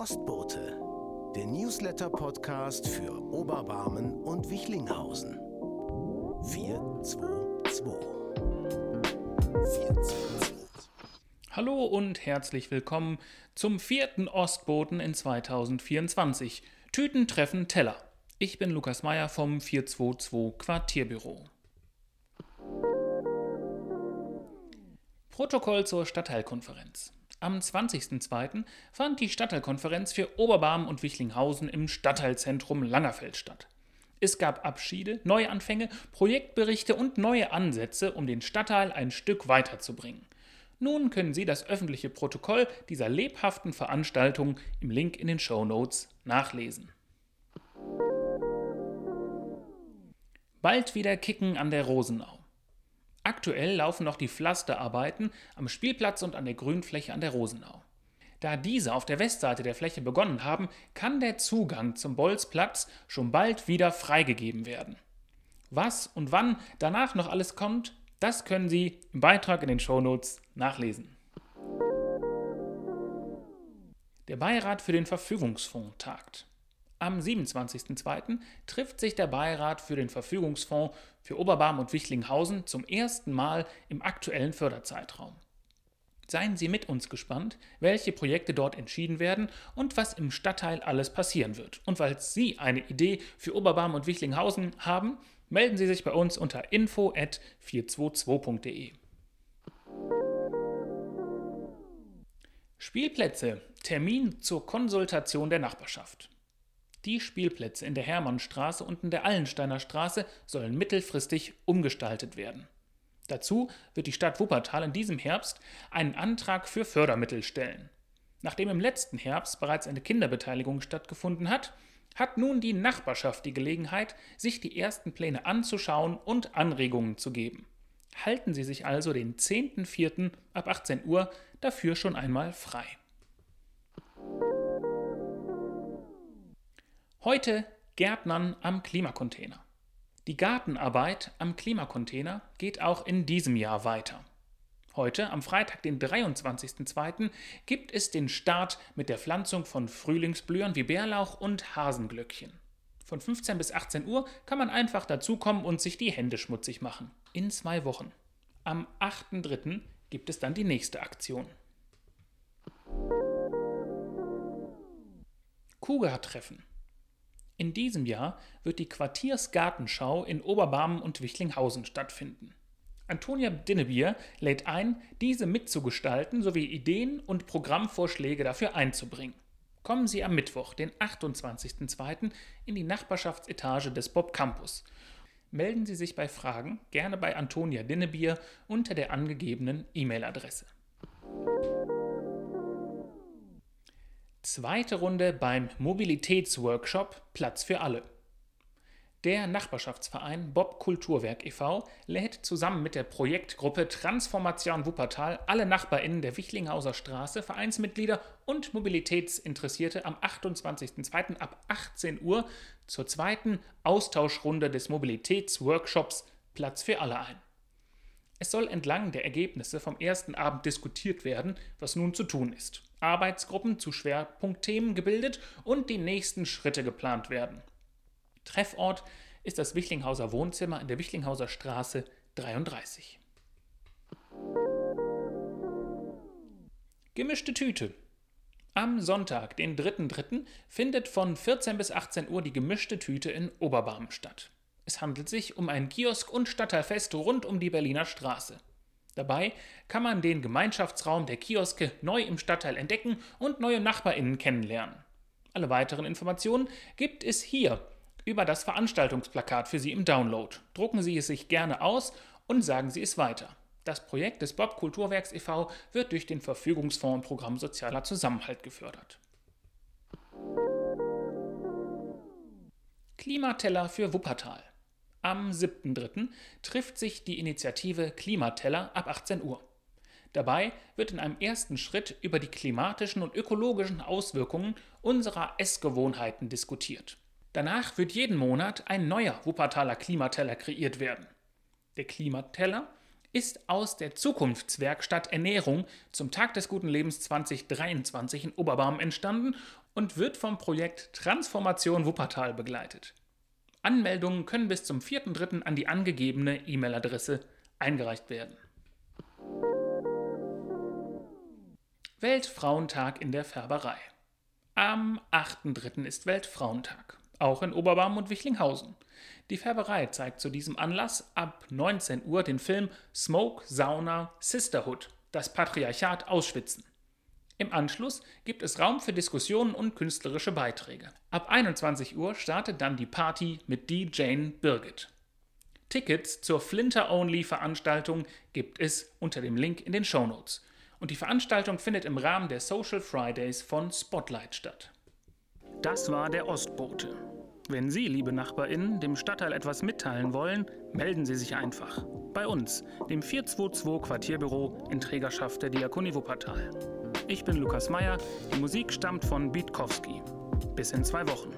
Ostbote, der Newsletter-Podcast für Oberbarmen und Wichlinghausen. 422. 422. Hallo und herzlich willkommen zum vierten Ostboten in 2024. Tüten treffen Teller. Ich bin Lukas Meyer vom 422 Quartierbüro. Protokoll zur Stadtteilkonferenz. Am 20.02. fand die Stadtteilkonferenz für Oberbarm und Wichlinghausen im Stadtteilzentrum Langerfeld statt. Es gab Abschiede, Neuanfänge, Projektberichte und neue Ansätze, um den Stadtteil ein Stück weiterzubringen. Nun können Sie das öffentliche Protokoll dieser lebhaften Veranstaltung im Link in den Show Notes nachlesen. Bald wieder Kicken an der Rosenau. Aktuell laufen noch die Pflasterarbeiten am Spielplatz und an der Grünfläche an der Rosenau. Da diese auf der Westseite der Fläche begonnen haben, kann der Zugang zum Bolzplatz schon bald wieder freigegeben werden. Was und wann danach noch alles kommt, das können Sie im Beitrag in den Shownotes nachlesen. Der Beirat für den Verfügungsfonds tagt. Am 27.02. trifft sich der Beirat für den Verfügungsfonds für Oberbarm und Wichlinghausen zum ersten Mal im aktuellen Förderzeitraum. Seien Sie mit uns gespannt, welche Projekte dort entschieden werden und was im Stadtteil alles passieren wird. Und weil Sie eine Idee für Oberbarm und Wichlinghausen haben, melden Sie sich bei uns unter info@422.de. Spielplätze. Termin zur Konsultation der Nachbarschaft. Die Spielplätze in der Hermannstraße und in der Allensteiner Straße sollen mittelfristig umgestaltet werden. Dazu wird die Stadt Wuppertal in diesem Herbst einen Antrag für Fördermittel stellen. Nachdem im letzten Herbst bereits eine Kinderbeteiligung stattgefunden hat, hat nun die Nachbarschaft die Gelegenheit, sich die ersten Pläne anzuschauen und Anregungen zu geben. Halten Sie sich also den 10.04. ab 18 Uhr dafür schon einmal frei. Heute Gärtnern am Klimacontainer. Die Gartenarbeit am Klimacontainer geht auch in diesem Jahr weiter. Heute, am Freitag, den 23.02., gibt es den Start mit der Pflanzung von Frühlingsblühern wie Bärlauch und Hasenglöckchen. Von 15 bis 18 Uhr kann man einfach dazukommen und sich die Hände schmutzig machen. In zwei Wochen. Am 8.03. gibt es dann die nächste Aktion. Kuga-Treffen. In diesem Jahr wird die Quartiersgartenschau in Oberbarmen und Wichlinghausen stattfinden. Antonia Dinnebier lädt ein, diese mitzugestalten sowie Ideen und Programmvorschläge dafür einzubringen. Kommen Sie am Mittwoch, den 28.02., in die Nachbarschaftsetage des Bob Campus. Melden Sie sich bei Fragen gerne bei Antonia Dinnebier unter der angegebenen E-Mail-Adresse. Zweite Runde beim Mobilitätsworkshop Platz für alle. Der Nachbarschaftsverein Bob Kulturwerk e.V. lädt zusammen mit der Projektgruppe Transformation Wuppertal alle NachbarInnen der Wichlinghauser Straße, Vereinsmitglieder und Mobilitätsinteressierte am 28.02. ab 18 Uhr zur zweiten Austauschrunde des Mobilitätsworkshops Platz für alle ein. Es soll entlang der Ergebnisse vom ersten Abend diskutiert werden, was nun zu tun ist. Arbeitsgruppen zu Schwerpunktthemen gebildet und die nächsten Schritte geplant werden. Treffort ist das Wichlinghauser Wohnzimmer in der Wichlinghauser Straße 33. Gemischte Tüte. Am Sonntag, den 3.3., findet von 14 bis 18 Uhr die gemischte Tüte in Oberbarm statt. Es handelt sich um ein Kiosk- und Stadtteilfest rund um die Berliner Straße. Dabei kann man den Gemeinschaftsraum der Kioske neu im Stadtteil entdecken und neue NachbarInnen kennenlernen. Alle weiteren Informationen gibt es hier über das Veranstaltungsplakat für Sie im Download. Drucken Sie es sich gerne aus und sagen Sie es weiter. Das Projekt des Bob Kulturwerks e.V. wird durch den Verfügungsfonds im Programm Sozialer Zusammenhalt gefördert. Klimateller für Wuppertal. Am 7.3. trifft sich die Initiative Klimateller ab 18 Uhr. Dabei wird in einem ersten Schritt über die klimatischen und ökologischen Auswirkungen unserer Essgewohnheiten diskutiert. Danach wird jeden Monat ein neuer Wuppertaler Klimateller kreiert werden. Der Klimateller ist aus der Zukunftswerkstatt Ernährung zum Tag des guten Lebens 2023 in Oberbarm entstanden und wird vom Projekt Transformation Wuppertal begleitet. Anmeldungen können bis zum 4.3. an die angegebene E-Mail-Adresse eingereicht werden. Weltfrauentag in der Färberei. Am 8.3. ist Weltfrauentag, auch in Oberbarm und Wichlinghausen. Die Färberei zeigt zu diesem Anlass ab 19 Uhr den Film Smoke, Sauna, Sisterhood, das Patriarchat ausschwitzen. Im Anschluss gibt es Raum für Diskussionen und künstlerische Beiträge. Ab 21 Uhr startet dann die Party mit DJ Birgit. Tickets zur Flinter-Only-Veranstaltung gibt es unter dem Link in den Shownotes. Und die Veranstaltung findet im Rahmen der Social Fridays von Spotlight statt. Das war der Ostbote. Wenn Sie, liebe NachbarInnen, dem Stadtteil etwas mitteilen wollen, melden Sie sich einfach. Bei uns, dem 422 Quartierbüro in Trägerschaft der Diakonie Wuppertal. Ich bin Lukas Meyer, die Musik stammt von Bietkowski. Bis in zwei Wochen.